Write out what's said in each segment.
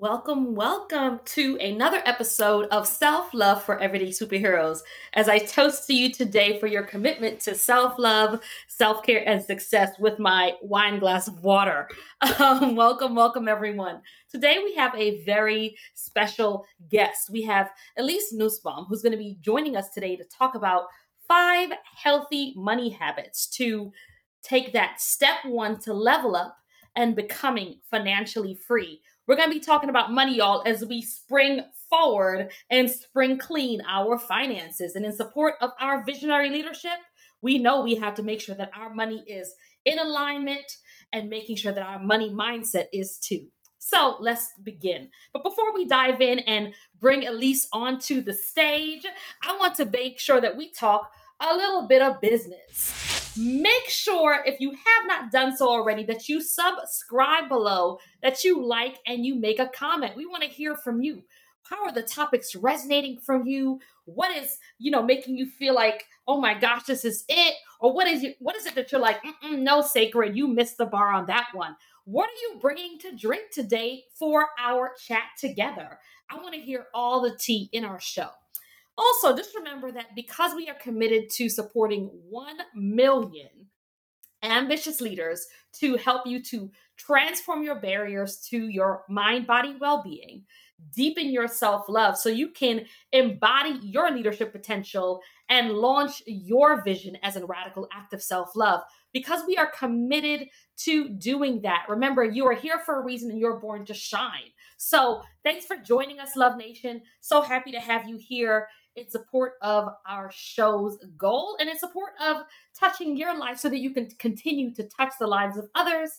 Welcome, welcome to another episode of Self Love for Everyday Superheroes. As I toast to you today for your commitment to self love, self care, and success with my wine glass of water. Um, welcome, welcome, everyone. Today we have a very special guest. We have Elise Nussbaum, who's going to be joining us today to talk about five healthy money habits to take that step one to level up and becoming financially free we're going to be talking about money, y'all, as we spring forward and spring clean our finances. And in support of our visionary leadership, we know we have to make sure that our money is in alignment and making sure that our money mindset is too. So let's begin. But before we dive in and bring Elise onto the stage, I want to make sure that we talk a little bit of business make sure if you have not done so already that you subscribe below, that you like and you make a comment. We want to hear from you. How are the topics resonating from you? What is, you know, making you feel like, oh my gosh, this is it? Or what is it, what is it that you're like, no, sacred, you missed the bar on that one. What are you bringing to drink today for our chat together? I want to hear all the tea in our show. Also, just remember that because we are committed to supporting 1 million ambitious leaders to help you to transform your barriers to your mind body well being, deepen your self love so you can embody your leadership potential and launch your vision as a radical act of self love. Because we are committed to doing that. Remember, you are here for a reason and you're born to shine. So, thanks for joining us, Love Nation. So happy to have you here in support of our show's goal and in support of touching your life so that you can continue to touch the lives of others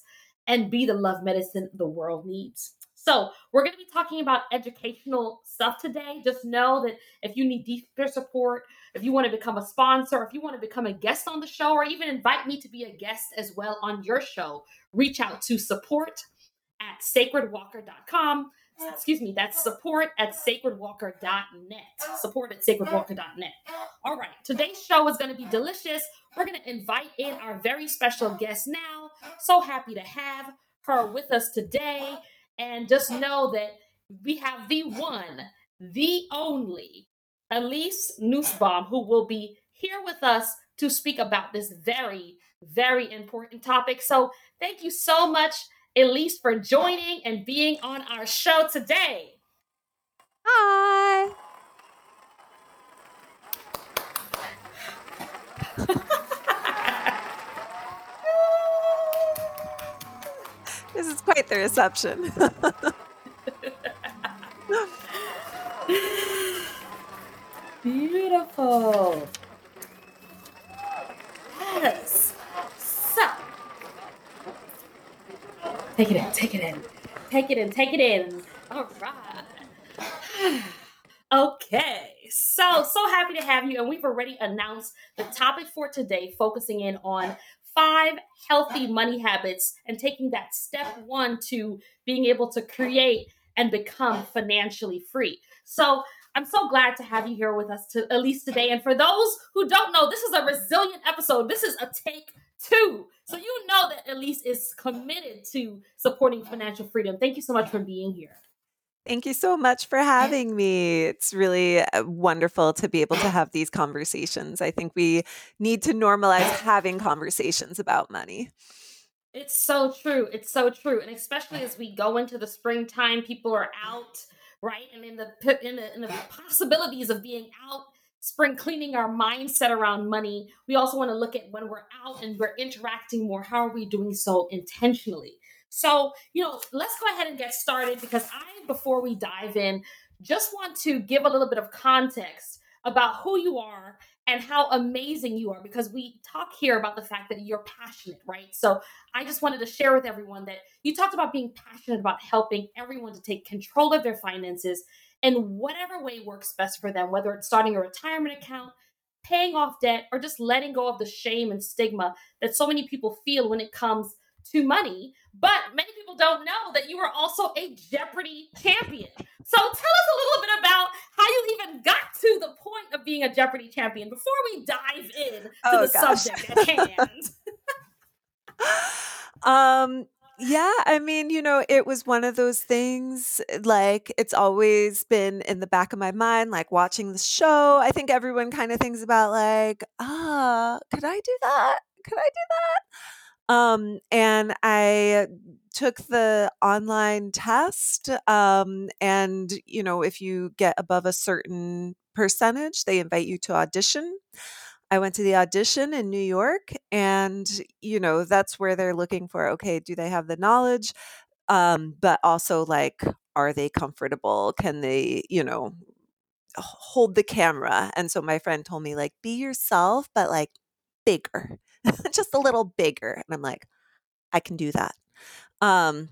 and be the love medicine the world needs. So, we're going to be talking about educational stuff today. Just know that if you need deeper support, if you want to become a sponsor, if you want to become a guest on the show, or even invite me to be a guest as well on your show, reach out to support at sacredwalker.com excuse me, that's support at sacredwalker.net. Support at sacredwalker.net. All right, today's show is going to be delicious. We're going to invite in our very special guest now. So happy to have her with us today. And just know that we have the one, the only Elise Nussbaum, who will be here with us to speak about this very, very important topic. So thank you so much Elise, for joining and being on our show today. Hi. this is quite the reception. Beautiful. Take it in, take it in, take it in, take it in. All right. okay, so so happy to have you, and we've already announced the topic for today, focusing in on five healthy money habits and taking that step one to being able to create and become financially free. So I'm so glad to have you here with us to at least today. And for those who don't know, this is a resilient episode. This is a take two. So you know that Elise is committed to supporting financial freedom. Thank you so much for being here. Thank you so much for having me. It's really uh, wonderful to be able to have these conversations. I think we need to normalize having conversations about money. It's so true. It's so true. And especially as we go into the springtime, people are out, right? And in the in the, in the possibilities of being out spring cleaning our mindset around money, we also want to look at when we're out and we're interacting more, how are we doing so intentionally? So, you know, let's go ahead and get started because I, before we dive in, just want to give a little bit of context about who you are and how amazing you are because we talk here about the fact that you're passionate, right? So I just wanted to share with everyone that you talked about being passionate about helping everyone to take control of their finances in whatever way works best for them, whether it's starting a retirement account, paying off debt, or just letting go of the shame and stigma that so many people feel when it comes to money. But many people don't know that you are also a Jeopardy champion. So tell us a little bit about how you even got to the point of being a Jeopardy champion before we dive in to oh, the gosh. subject at hand. um Yeah, I mean, you know, it was one of those things like it's always been in the back of my mind, like watching the show. I think everyone kind of thinks about like, ah, could I do that? Could I do that? Um, and I took the online test. Um, and, you know, if you get above a certain percentage, they invite you to audition. I went to the audition in New York, and you know that's where they're looking for. Okay, do they have the knowledge? Um, but also like, are they comfortable? Can they, you know, hold the camera? And so my friend told me like, be yourself, but like bigger, just a little bigger. And I'm like, I can do that. Um,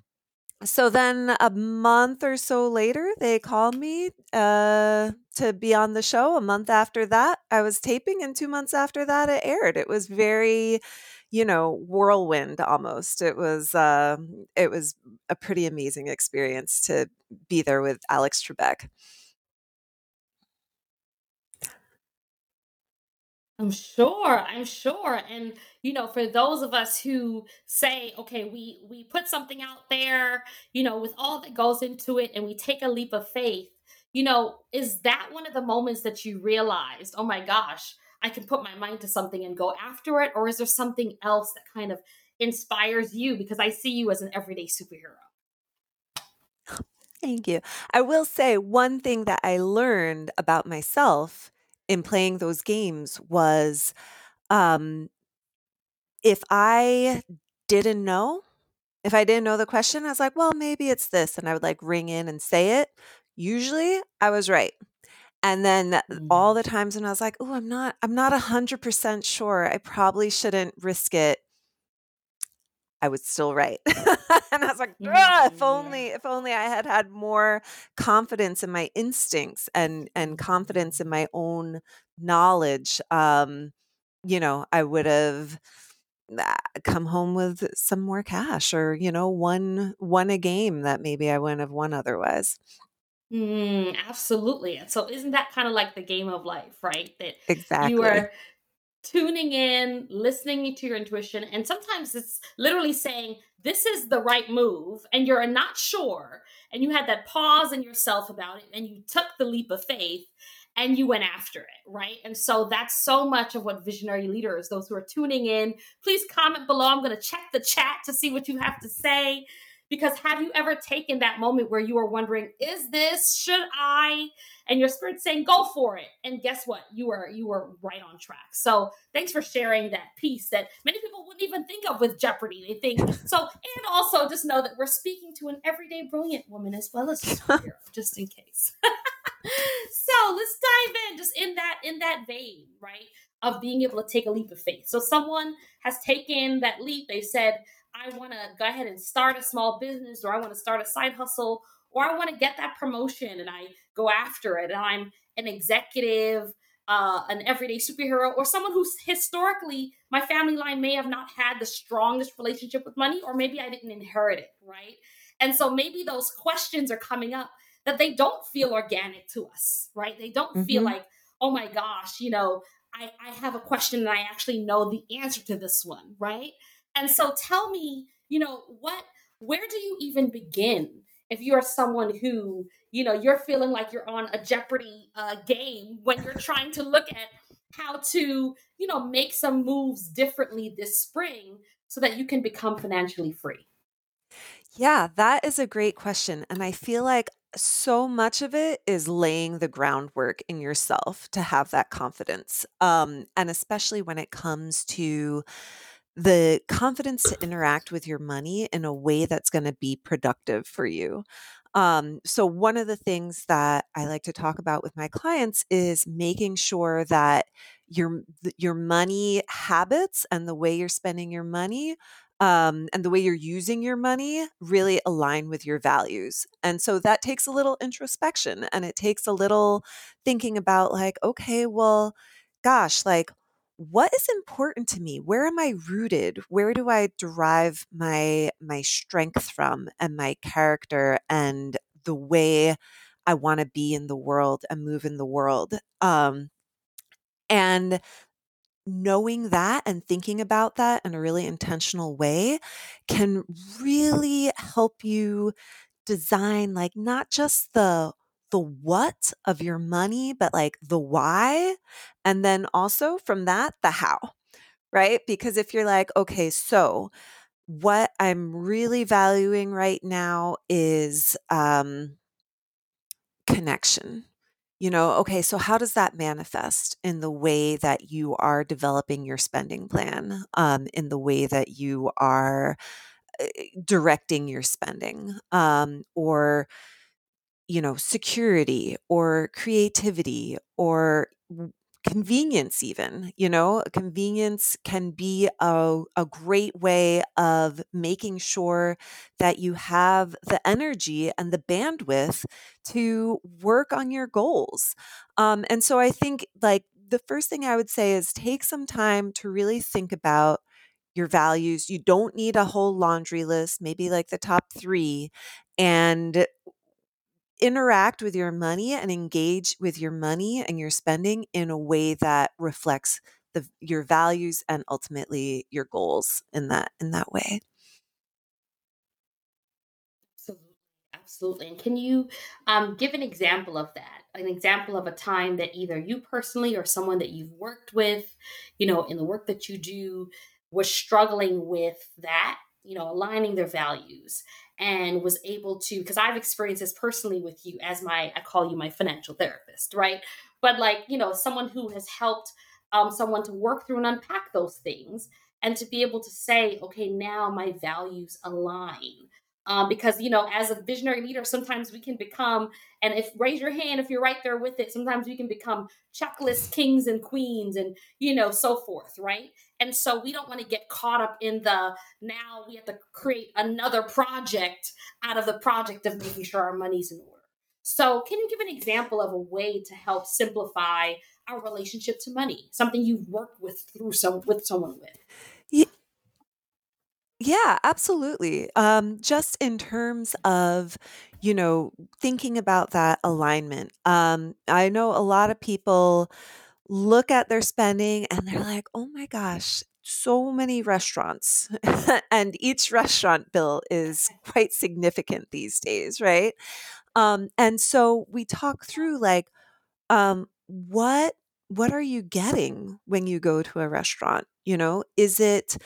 so then a month or so later, they called me uh, to be on the show. A month after that, I was taping, and two months after that, it aired. It was very, you know, whirlwind almost. It was uh, it was a pretty amazing experience to be there with Alex Trebek. I'm sure. I'm sure. And you know, for those of us who say, okay, we we put something out there, you know, with all that goes into it and we take a leap of faith, you know, is that one of the moments that you realized, oh my gosh, I can put my mind to something and go after it or is there something else that kind of inspires you because I see you as an everyday superhero? Thank you. I will say one thing that I learned about myself in playing those games was um, if I didn't know, if I didn't know the question, I was like, well, maybe it's this. And I would like ring in and say it. Usually I was right. And then mm. all the times when I was like, oh, I'm not, I'm not a hundred percent sure. I probably shouldn't risk it. I was still right. and I was like, mm, if only, if only I had had more confidence in my instincts and and confidence in my own knowledge. Um, you know, I would have uh, come home with some more cash, or you know, won won a game that maybe I wouldn't have won otherwise. Mm, absolutely. And so, isn't that kind of like the game of life, right? That exactly you are tuning in, listening to your intuition, and sometimes it's literally saying, This is the right move, and you're not sure. And you had that pause in yourself about it, and you took the leap of faith and you went after it, right? And so that's so much of what visionary leaders, those who are tuning in, please comment below. I'm going to check the chat to see what you have to say. Because have you ever taken that moment where you are wondering, is this, should I? And your spirit saying, go for it. And guess what? You were you were right on track. So thanks for sharing that piece that many people wouldn't even think of with Jeopardy. They think so, and also just know that we're speaking to an everyday brilliant woman as well as just in case. so let's dive in just in that in that vein, right? Of being able to take a leap of faith. So someone has taken that leap. They said, I want to go ahead and start a small business, or I want to start a side hustle, or I want to get that promotion and I go after it. And I'm an executive, uh, an everyday superhero, or someone who's historically, my family line may have not had the strongest relationship with money, or maybe I didn't inherit it, right? And so maybe those questions are coming up that they don't feel organic to us, right? They don't mm-hmm. feel like, oh my gosh, you know, I, I have a question and I actually know the answer to this one, right? And so tell me, you know, what, where do you even begin if you are someone who, you know, you're feeling like you're on a Jeopardy uh, game when you're trying to look at how to, you know, make some moves differently this spring so that you can become financially free? Yeah, that is a great question. And I feel like so much of it is laying the groundwork in yourself to have that confidence. Um, and especially when it comes to the confidence to interact with your money in a way that's going to be productive for you. Um, so, one of the things that I like to talk about with my clients is making sure that your your money habits and the way you're spending your money um, and the way you're using your money really align with your values. And so that takes a little introspection and it takes a little thinking about, like, okay, well, gosh, like, what is important to me? Where am i rooted? Where do i derive my my strength from and my character and the way i want to be in the world and move in the world? Um and knowing that and thinking about that in a really intentional way can really help you design like not just the the what of your money but like the why and then also from that the how right? Because if you're like okay so what i'm really valuing right now is um connection you know, okay, so how does that manifest in the way that you are developing your spending plan, um, in the way that you are uh, directing your spending, um, or you know, security or creativity or convenience even you know? Convenience can be a, a great way of making sure that you have the energy and the bandwidth to work on your goals. Um, and so i think like the first thing i would say is take some time to really think about your values. You don't need a whole laundry list maybe like the top three and interact with your money and engage with your money and your spending in a way that reflects the your values and ultimately your goals in that in that way. Absolutely. And can you um, give an example of that? An example of a time that either you personally or someone that you've worked with, you know, in the work that you do was struggling with that, you know, aligning their values and was able to because I've experienced this personally with you as my I call you my financial therapist, right? But like, you know, someone who has helped um, someone to work through and unpack those things and to be able to say, okay, now my values align um, because you know as a visionary leader sometimes we can become and if raise your hand if you're right there with it sometimes we can become checklist kings and queens and you know so forth right? And so we don't want to get caught up in the now we have to create another project out of the project of making sure our money's in order. So can you give an example of a way to help simplify our relationship to money? Something you've worked with through some with someone with yeah, absolutely. Um, just in terms of, you know, thinking about that alignment. Um, I know a lot of people look at their spending and they're like, oh my gosh, so many restaurants. and each restaurant bill is quite significant these days, right? Um, and so we talk through like, um, what what are you getting when you go to a restaurant? You know, is it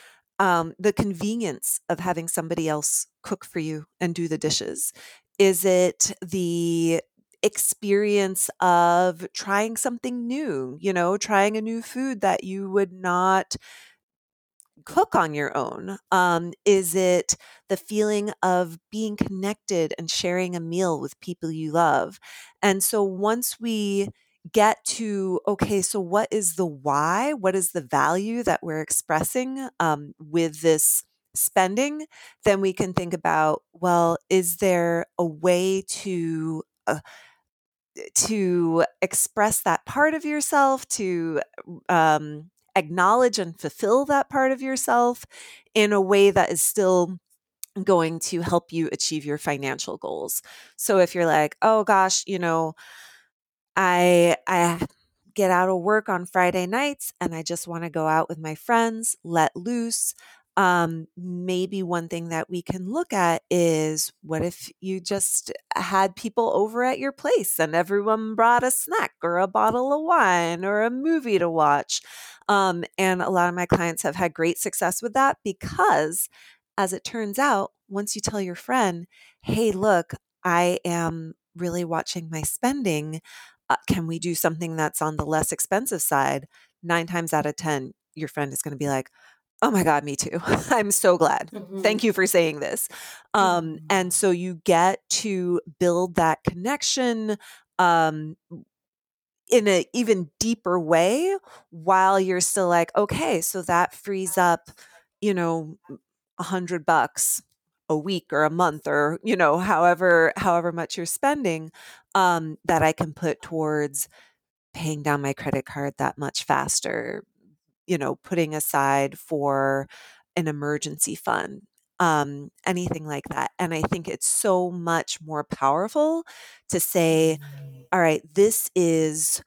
um, the convenience of having somebody else cook for you and do the dishes? Is it the experience of trying something new, you know, trying a new food that you would not cook on your own? Um, is it the feeling of being connected and sharing a meal with people you love? And so once we get to okay so what is the why? What is the value that we're expressing um, with this spending? Then we can think about well is there a way to uh, to express that part of yourself to um, acknowledge and fulfill that part of yourself in a way that is still going to help you achieve your financial goals? So if you're like oh gosh you know I I get out of work on Friday nights and I just want to go out with my friends, let loose. Um, maybe one thing that we can look at is what if you just had people over at your place and everyone brought a snack or a bottle of wine or a movie to watch? Um, and a lot of my clients have had great success with that because, as it turns out, once you tell your friend, hey, look, I am really watching my spending uh, can we do something that's on the less expensive side? Nine times out of 10, your friend is going to be like, oh my God, me too. I'm so glad. Mm-hmm. Thank you for saying this. Um, mm-hmm. And so you get to build that connection um, in an even deeper way while you're still like, okay, so that frees up, you know, a hundred bucks a week or a month or you know however however much you're spending um, that i can put towards paying down my credit card that much faster you know putting aside for an emergency fund um, anything like that. And i think it's so much more powerful to say all right this is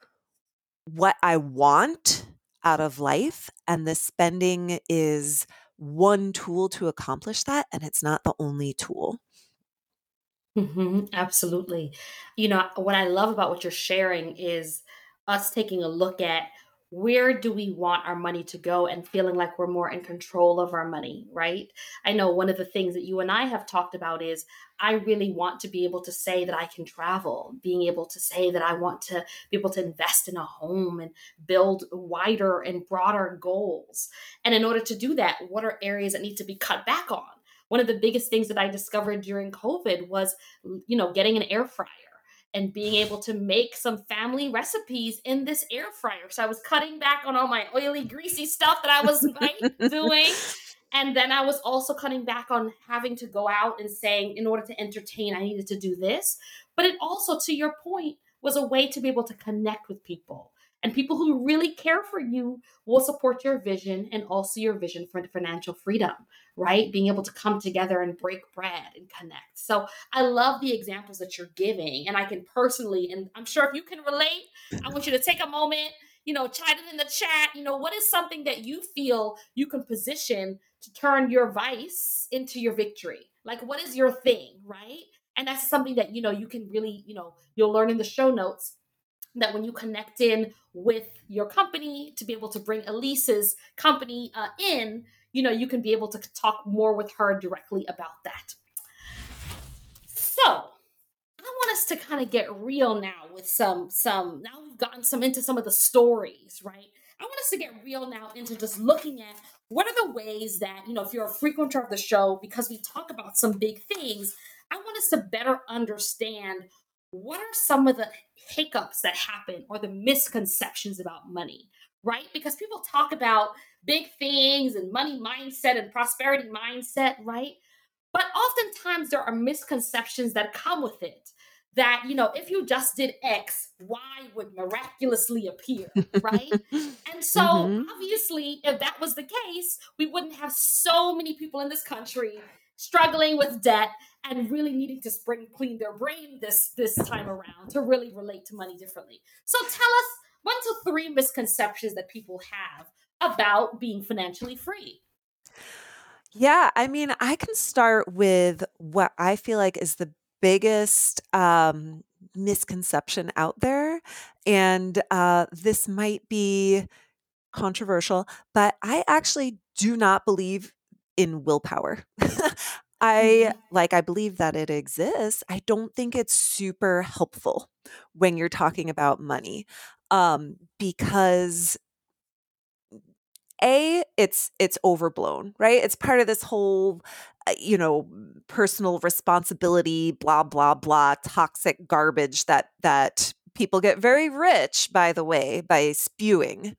what i want out of life, and the spending is one tool to accomplish that, and it's not the only tool. Mm-hmm, absolutely. You know, what I love about what you're sharing is us taking a look at where do we want our money to go and feeling like we're more in control of our money, right? I know one of the things that you and I have talked about is I really want to be able to say that I can travel, being able to say that I want to be able to invest in a home and build wider and broader goals. And in order to do that, what are areas that need to be cut back on? One of the biggest things that I discovered during COVID was, you know, getting an air fryer and being able to make some family recipes in this air fryer. So I was cutting back on all my oily, greasy stuff that I was doing. And then I was also cutting back on having to go out and saying, in order to entertain, I needed to do this. But it also, to your point, was a way to be able to connect with people. And people who really care for you will support your vision and also your vision for financial freedom right? Being able to come together and break bread and connect. So I love the examples that you're giving. And I can personally, and I'm sure if you can relate, I want you to take a moment, you know, it in the chat. You know, what is something that you feel you can position to turn your vice into your victory? Like, what is your thing, right? And that's something that, you know, you can really, you know, you'll learn in the show notes that when you connect in with your company to be able to bring Elise's company uh, in, you know, you can be able to talk more with her directly about that. So, I want us to kind of get real now with some some now we've gotten some into some of the stories, right? I want us to get real now into just looking at what are the ways that, you know, if you're a frequenter of the show, because we talk about some big things, I want us to better understand what are some of the hiccups that happen or the misconceptions about money, right? Because people talk about big things and money mindset and prosperity mindset, right? But oftentimes there are misconceptions that come with it that, you know, if you just did X, Y would miraculously appear, right? and so mm-hmm. obviously, if that was the case, we wouldn't have so many people in this country struggling with debt and really needing to spring clean their brain this this time around to really relate to money differently. So tell us one to three misconceptions that people have about being financially free. Yeah, I mean, I can start with what I feel like is the biggest um, misconception out there. And uh, this might be controversial, but I actually do not believe in willpower. I mm-hmm. like I believe that it exists. I don't think it's super helpful when you're talking about money. Um because a it's it's overblown right it's part of this whole uh, you know personal responsibility blah blah blah toxic garbage that that people get very rich by the way by spewing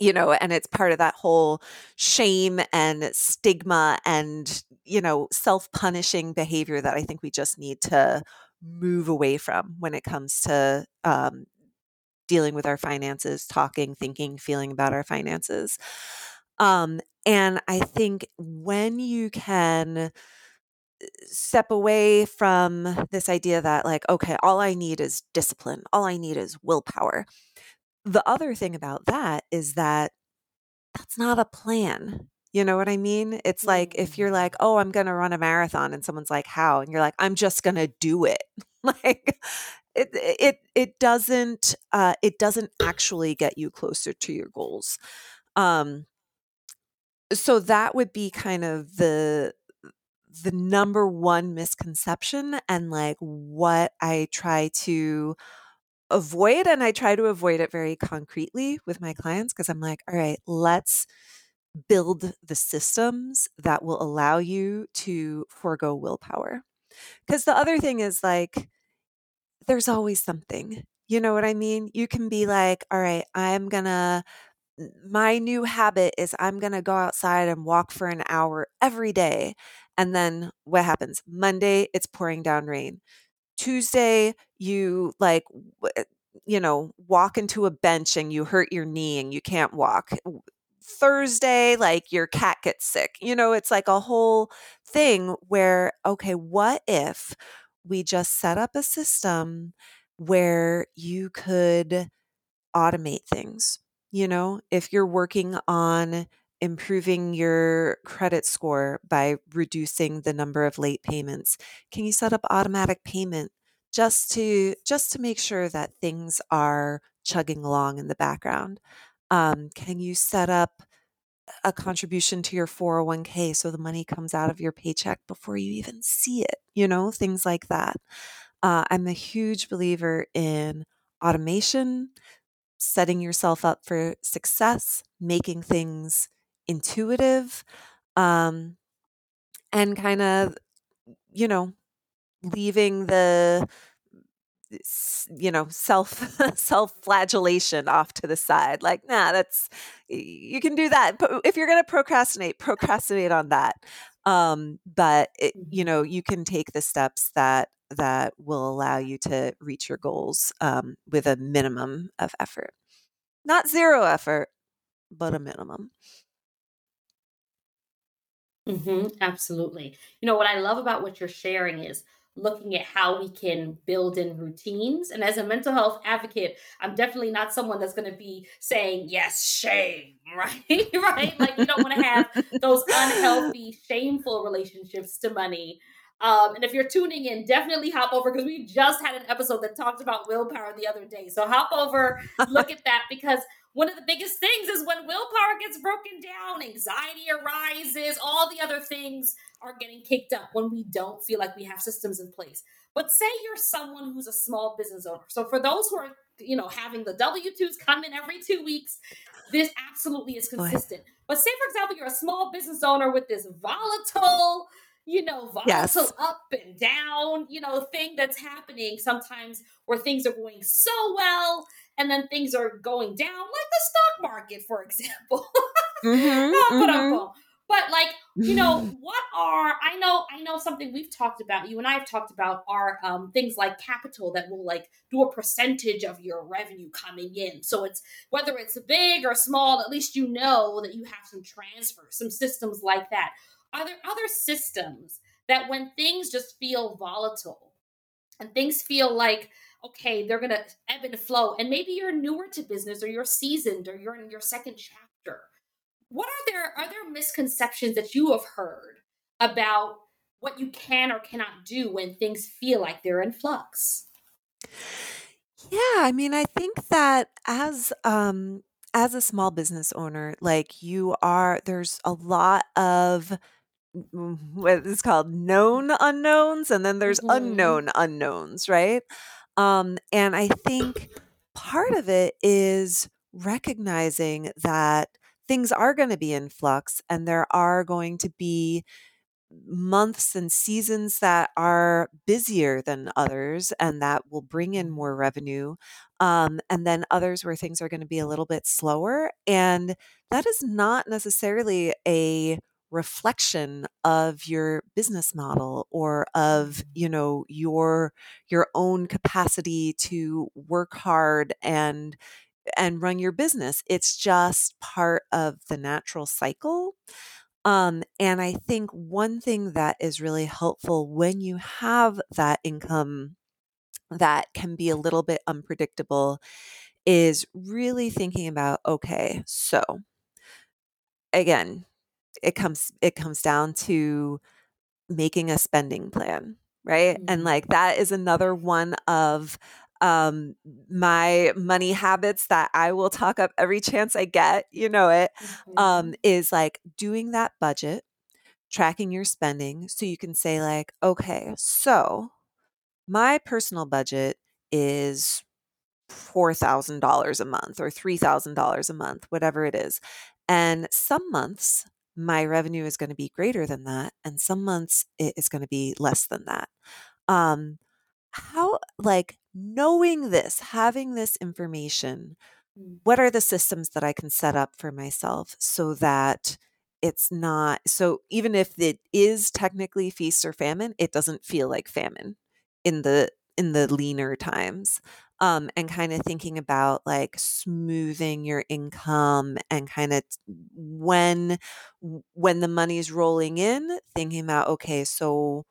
you know and it's part of that whole shame and stigma and you know self-punishing behavior that i think we just need to move away from when it comes to um, dealing with our finances, talking, thinking, feeling about our finances. Um, and I think when you can uh, step away from this idea that, like, okay, all I need is discipline, all I need is willpower. The other thing about that is that that's not a plan. You know what I mean? It's like if you're mm. like, oh, I'm going to run a marathon, and someone's like, how? And you're like, I'm just going to do it. like it it it doesn't uh, it doesn't actually get you closer to your goals. Um, so that would be kind of the the number one misconception and like what I try to avoid and I try to avoid it very concretely with my clients because I'm like, all right, let's build the systems that will allow you to forego willpower. Because the other thing is like there's always something. You know what I mean? You can be like, all right, I'm going to, my new habit is I'm going to go outside and walk for an hour every day. And then what happens? Monday, it's pouring down rain. Tuesday, you like, eh, you know, walk into a bench and you hurt your knee and you can't walk. Thursday, like your cat gets sick. You know, it's like a whole thing where, okay, what if we just set up a system where you could automate things. You know, if you're working on improving your credit score by reducing the number of late payments, can you set up automatic payment just to just to make sure that things are chugging along in the background? Um, can you set up a contribution to your 401k so the money comes out of your paycheck before you even see it? You know, things like that. Uh, I'm a huge believer in automation, setting yourself up for success, making things intuitive, um, and kind of, you know, leaving the you know self self flagellation off to the side like nah that's you can do that. But if you're going to procrastinate procrastinate on that um but it, you mm-hmm. know you can take the steps that that will allow you to reach your goals um, with a minimum of effort. Not zero effort but a minimum mm-hmm, absolutely you know what i love about what you're sharing is looking at how we can build in routines. And as a mental health advocate, I'm definitely not someone that's going to be saying, yes, shame, right? right? Like, you don't want to have those unhealthy, shameful relationships to money. Um, and if you're tuning in, definitely hop over because we just had an episode that talked about willpower the other day. So hop over, look at that because one of the biggest things is willpower gets broken down, anxiety arises, all the other things are getting kicked up when we don't feel like we have systems in place. But say you're someone who's a small business owner. So for those who are, you know, having the W-2s come in every two weeks, this absolutely is consistent. But say, for example, you're a small business owner with this volatile, you know, volatile yes. up and down, you know, thing that's happening sometimes where things are going so well and then things are going down, like the stock market, for example. mm-hmm, mm-hmm. But like, you know, what are I know I know something we've talked about, you and I have talked about are um, things like capital that will like do a percentage of your revenue coming in. So it's whether it's big or small, at least you know that you have some transfer, some systems like that. Are there other systems that when things just feel volatile and things feel like okay, they're gonna ebb and flow, and maybe you're newer to business or you're seasoned or you're in your second chapter. What are there are there misconceptions that you have heard about what you can or cannot do when things feel like they're in flux? Yeah i mean i think that as um as a small business owner like you are there's a lot of what is called known unknowns and then there's mm-hmm. unknown unknowns right um and i think part of it is recognizing that things are going to be in flux and there are going to be months and seasons that are busier than others and that will bring in more revenue um, and then others where things are going to be a little bit slower and that is not necessarily a reflection of your business model or of mm-hmm. you know your your own capacity to work hard and and run your business. It's just part of the natural cycle. Um, and I think one thing that is really helpful when you have that income that can be a little bit unpredictable is really thinking about okay, so again, it comes it comes down to making a spending plan, right? Mm-hmm. And like that is another one of um, my money habits that I will talk up every chance I get, you know it, mm-hmm. um, is like doing that budget, tracking your spending. So you can say, like, okay, so my personal budget is $4,000 a month or $3,000 a month, whatever it is. And some months, my revenue is going to be greater than that. And some months it is going to be less than that. Um, how, like, knowing this, having this information, mm. what are the systems that I can set up for myself so that it's not so even if it is technically feast or famine, it doesn't feel like famine in the in the leaner times. Um, and kind of thinking about like smoothing your income and kind of when when the money's rolling in, thinking about okay, so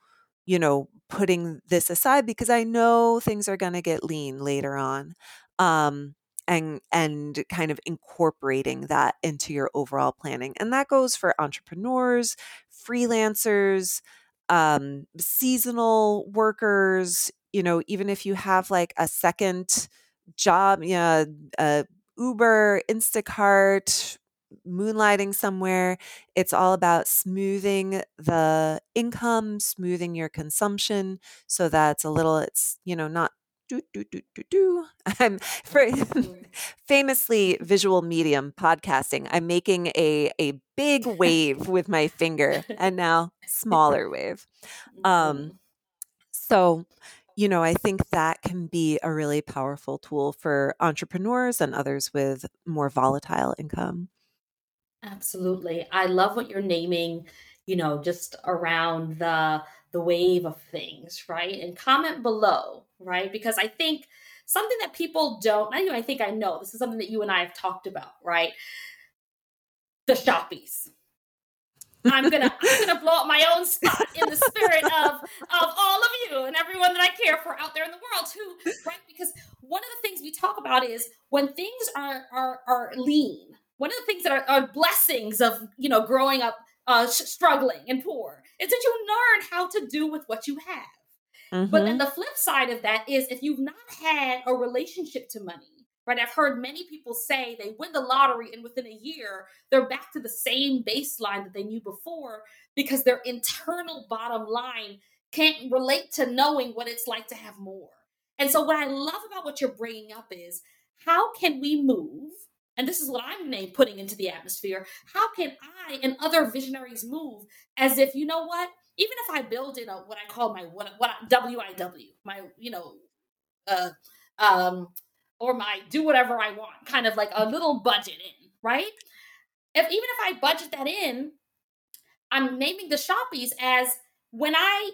you know, putting this aside because I know things are going to get lean later on. Um, and and kind of incorporating that into your overall planning and that goes for entrepreneurs freelancers um, seasonal workers you know even if you have like a second job yeah uh, uber instacart moonlighting somewhere it's all about smoothing the income smoothing your consumption so that's a little it's you know not do do do do do. I'm for, famously visual medium podcasting. I'm making a a big wave with my finger and now smaller wave. Um mm-hmm. so you know, I think that can be a really powerful tool for entrepreneurs and others with more volatile income. Absolutely. I love what you're naming, you know, just around the the wave of things, right? And comment below, right? Because I think something that people don't, I I think I know, this is something that you and I have talked about, right? The shoppies. I'm gonna I'm gonna blow up my own spot in the spirit of of all of you and everyone that I care for out there in the world who right because one of the things we talk about is when things are are are lean one of the things that are, are blessings of you know growing up uh, struggling and poor is that you learn how to do with what you have. Mm-hmm. But then mm-hmm. the flip side of that is if you've not had a relationship to money, right? I've heard many people say they win the lottery and within a year they're back to the same baseline that they knew before because their internal bottom line can't relate to knowing what it's like to have more. And so, what I love about what you're bringing up is how can we move and this is what I'm putting into the atmosphere. How can I and other visionaries move as if you know what? Even if I build in a what I call my what what WIW, my you know, uh, um, or my do whatever I want, kind of like a little budget in, right? If even if I budget that in, I'm naming the shoppies as when I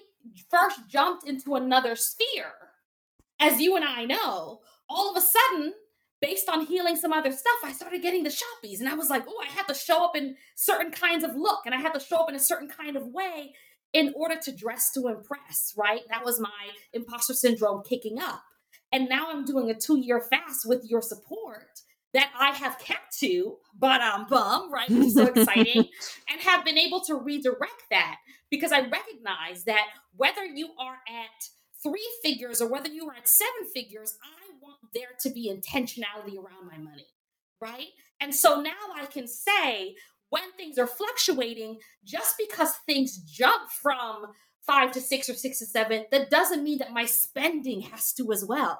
first jumped into another sphere, as you and I know, all of a sudden based on healing some other stuff, I started getting the shoppies. And I was like, oh, I have to show up in certain kinds of look and I had to show up in a certain kind of way in order to dress to impress, right? That was my imposter syndrome kicking up. And now I'm doing a two year fast with your support that I have kept to, but I'm bum, right? Which is so exciting, and have been able to redirect that because I recognize that whether you are at three figures or whether you are at seven figures, there to be intentionality around my money, right? And so now I can say when things are fluctuating, just because things jump from five to six or six to seven, that doesn't mean that my spending has to as well.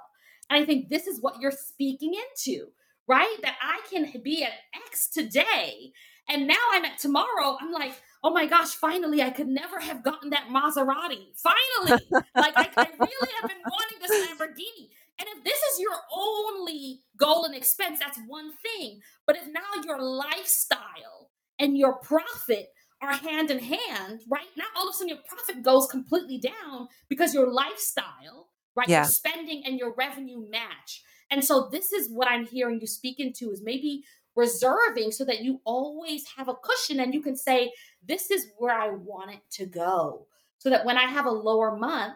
And I think this is what you're speaking into, right? That I can be at X today, and now I'm at tomorrow. I'm like, oh my gosh, finally, I could never have gotten that Maserati. Finally, like I, I really have been wanting this Lamborghini. And if this is your only goal and expense, that's one thing. But if now your lifestyle and your profit are hand in hand, right? Now all of a sudden your profit goes completely down because your lifestyle, right? Yeah. Your spending and your revenue match. And so this is what I'm hearing you speak into is maybe reserving so that you always have a cushion and you can say, this is where I want it to go. So that when I have a lower month,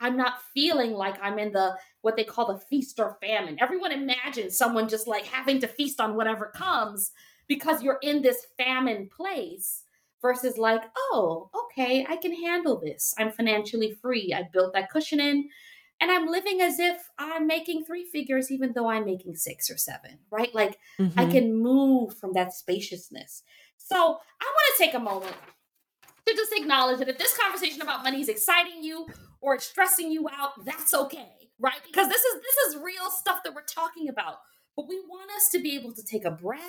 I'm not feeling like I'm in the what they call the feast or famine. Everyone imagines someone just like having to feast on whatever comes because you're in this famine place versus like, oh, okay, I can handle this. I'm financially free. I built that cushion in and I'm living as if I'm making three figures, even though I'm making six or seven, right? Like mm-hmm. I can move from that spaciousness. So I want to take a moment to just acknowledge that if this conversation about money is exciting you or it's stressing you out, that's okay, right? Because this is this is real stuff that we're talking about. But we want us to be able to take a breath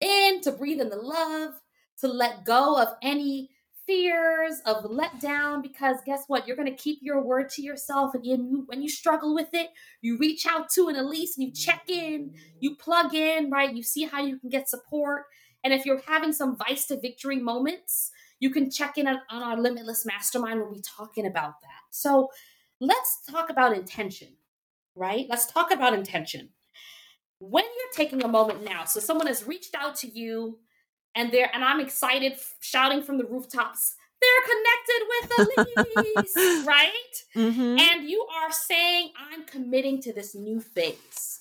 in, to breathe in the love, to let go of any fears of letdown because guess what you're going to keep your word to yourself and you, when you struggle with it you reach out to an elise and you check in you plug in right you see how you can get support and if you're having some vice to victory moments you can check in on, on our Limitless Mastermind. We'll be talking about that. So let's talk about intention, right? Let's talk about intention. When you're taking a moment now, so someone has reached out to you and they're, and I'm excited shouting from the rooftops, they're connected with Elise, right? Mm-hmm. And you are saying, I'm committing to this new phase.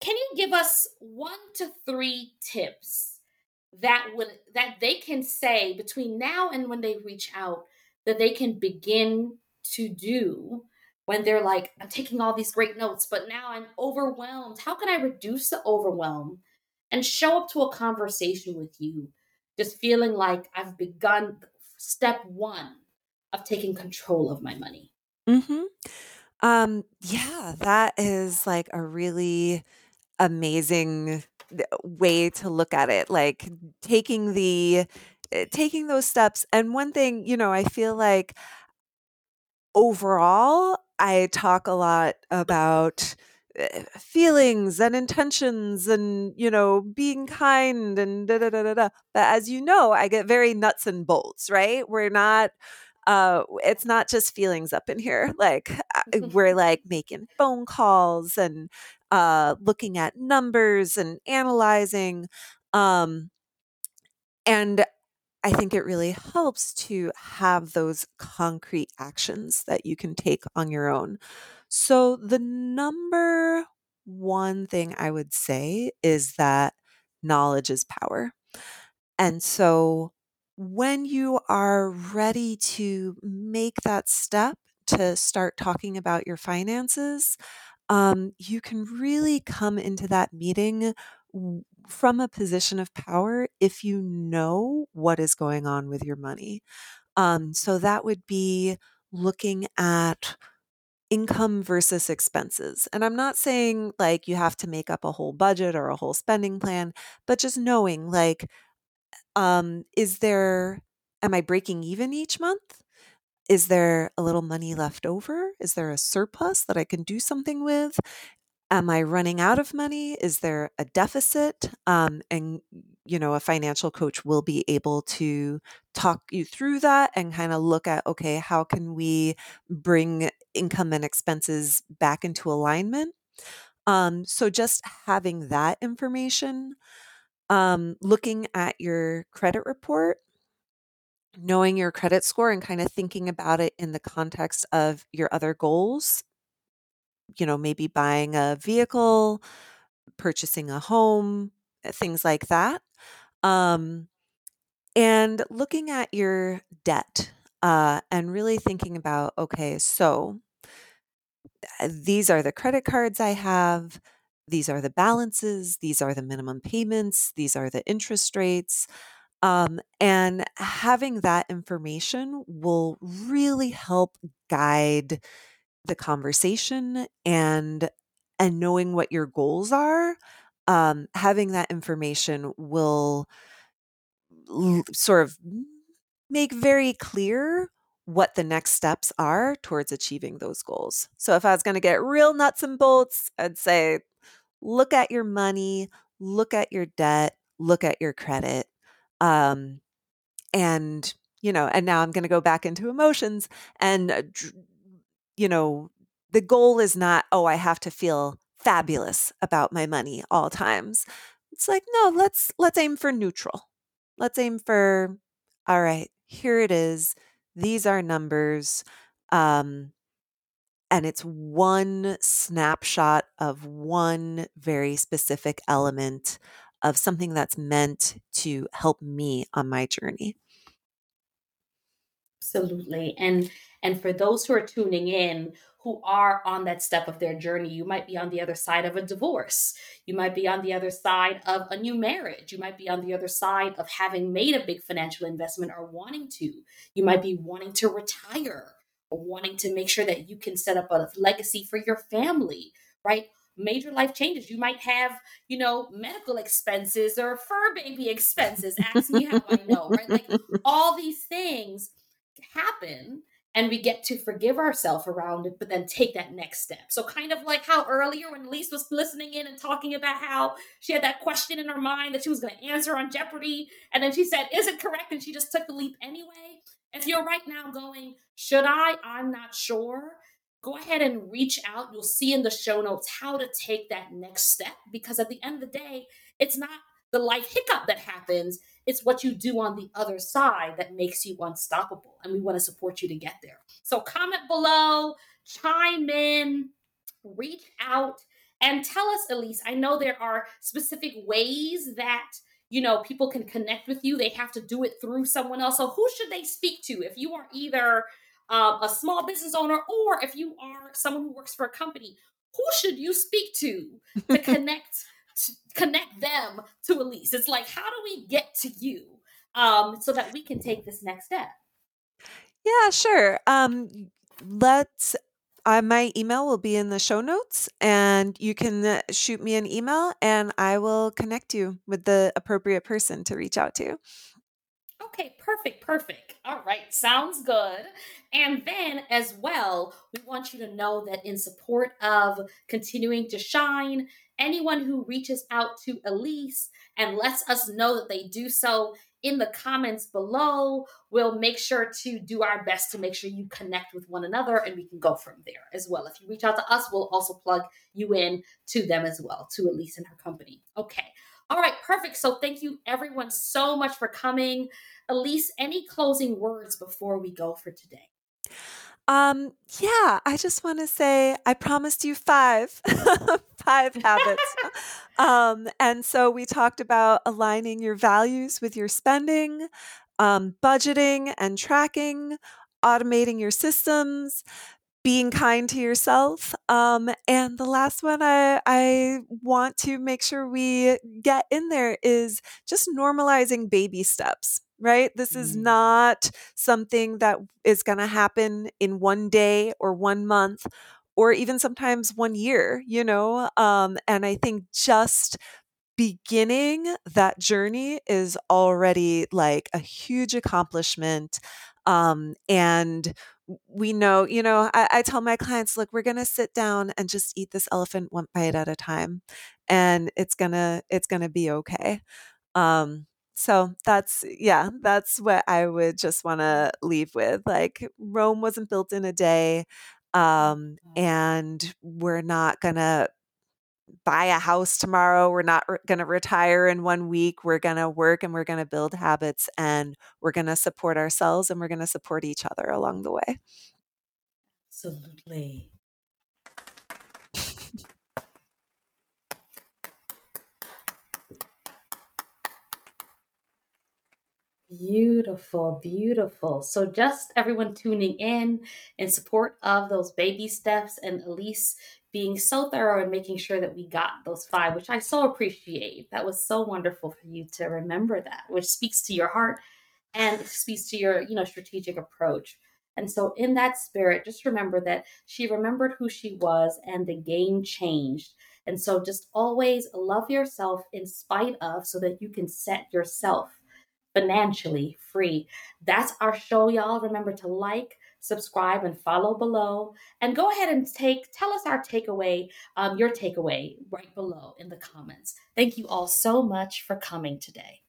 can you give us one to three tips that would that they can say between now and when they reach out that they can begin to do when they're like, I'm taking all these great notes, but now I'm overwhelmed. How can I reduce the overwhelm and show up to a conversation with you, just feeling like I've begun step one of taking control of my money? Mm-hmm. Um, yeah, that is like a really amazing way to look at it. Like taking the eh, taking those steps. And one thing, you know, I feel like overall, I talk a lot about eh, feelings and intentions and you know being kind and da da da da da but as you know i get very nuts and bolts right we're not uh it's not just feelings up in here like we're like making phone calls and uh looking at numbers and analyzing um and I think it really helps to have those concrete actions that you can take on your own. So, the number one thing I would say is that knowledge is power. And so, when you are ready to make that step to start talking about your finances, um, you can really come into that meeting from a position of power if you know what is going on with your money. Um, so that would be looking at income versus expenses. And I'm not saying like you have to make up a whole budget or a whole spending plan, but just knowing like, um, is there, am I breaking even each month? Is there a little money left over? Is there a surplus that I can do something with? am I running out of money? Is there a deficit? Um, and, you know, a financial coach will be able to talk you through that and kind of look at, okay, how can we bring income and expenses back into alignment? Um, so just having that information, um, looking at your credit report, knowing your credit score and kind of thinking about it in the context of your other goals you know, maybe buying a vehicle, purchasing a home, eh, things like that. Um, and looking at your debt uh, and really thinking about okay, so eh, these are the credit cards I have, these are the balances, these are the minimum payments, these are the interest rates. Um, and having that information will really help guide the conversation and and knowing what your goals are um, having that information will l- sort of make very clear what the next steps are towards achieving those goals. So if i was going to get real nuts and bolts i'd say look at your money look at your debt look at your credit um, and you know and now i'm going to go back into emotions and uh, you know, the goal is not, oh, I have to feel fabulous about my money all times. It's like, no, let's let's aim for neutral. Let's aim for all right, here it is. These are numbers. Um, and it's one snapshot of one very specific element of something that's meant to help me on my journey. Absolutely. And and for those who are tuning in who are on that step of their journey, you might be on the other side of a divorce. You might be on the other side of a new marriage. You might be on the other side of having made a big financial investment or wanting to. You might be wanting to retire or wanting to make sure that you can set up a legacy for your family, right? Major life changes. You might have, you know, medical expenses or fur baby expenses. Ask me how I know, right? Like all these things happen and we get to forgive ourselves around it, but then take that next step. So, kind of like how earlier when Elise was listening in and talking about how she had that question in her mind that she was going to answer on Jeopardy, and then she said, Is it correct? And she just took the leap anyway. If you're right now going, Should I? I'm not sure. Go ahead and reach out. You'll see in the show notes how to take that next step because at the end of the day, it's not the life hiccup that happens, it's what you do on the other side that makes you unstoppable. And we want to support you to get there. So comment below, chime in, reach out, And tell us, Elise, I know there are specific ways that you know people can connect with you they have to do it through someone else so who should they speak to if you are either um, a small business owner or if you are someone who works for a company who should you speak to to connect to connect them to elise it's like how do we get to you um, so that we can take this next step? Yeah sure. Um, let's uh, my email will be in the show notes, and you can uh, shoot me an email, and I will connect you with the appropriate person to reach out to. Okay, perfect, perfect. All right, sounds good. And then, as well, we want you to know that in support of continuing to shine, anyone who reaches out to Elise and lets us know that they do so in the comments below. We'll make sure to do our best to make sure you connect with one another and we can go from there as well. If you reach out to us, we'll also plug you in to them as well, to Elise and her company. Okay. All right, perfect. So thank you everyone so much for coming. Elise, any closing words before we go for today? Um, yeah, I just want to say I promised you five, five habits. um, and so we talked about aligning your values with your spending, um, budgeting and tracking, automating your systems, being kind to yourself. Um, and the last one I, I want to make sure we get in there is just normalizing baby steps right? This is mm. not something that is going to happen in one day or one month or even sometimes one year, you know? Um, and I think just beginning that journey is already like a huge accomplishment. Um, and we know, you know, I, I tell my clients, look, we're going to sit down and just eat this elephant one bite at a time, and it's gonna, it's gonna be okay. Um, so that's yeah that's what i would just want to leave with like rome wasn't built in a day um and we're not gonna buy a house tomorrow we're not re- gonna retire in one week we're gonna work and we're gonna build habits and we're gonna support ourselves and we're gonna support each other along the way absolutely Beautiful, beautiful. So, just everyone tuning in in support of those baby steps and Elise being so thorough and making sure that we got those five, which I so appreciate. That was so wonderful for you to remember that, which speaks to your heart and speaks to your, you know, strategic approach. And so, in that spirit, just remember that she remembered who she was and the game changed. And so, just always love yourself in spite of so that you can set yourself financially free. That's our show, y'all. Remember to like, subscribe, and follow below. And go ahead and take tell us our takeaway, um, your takeaway right below in the comments. Thank you all so much for coming today.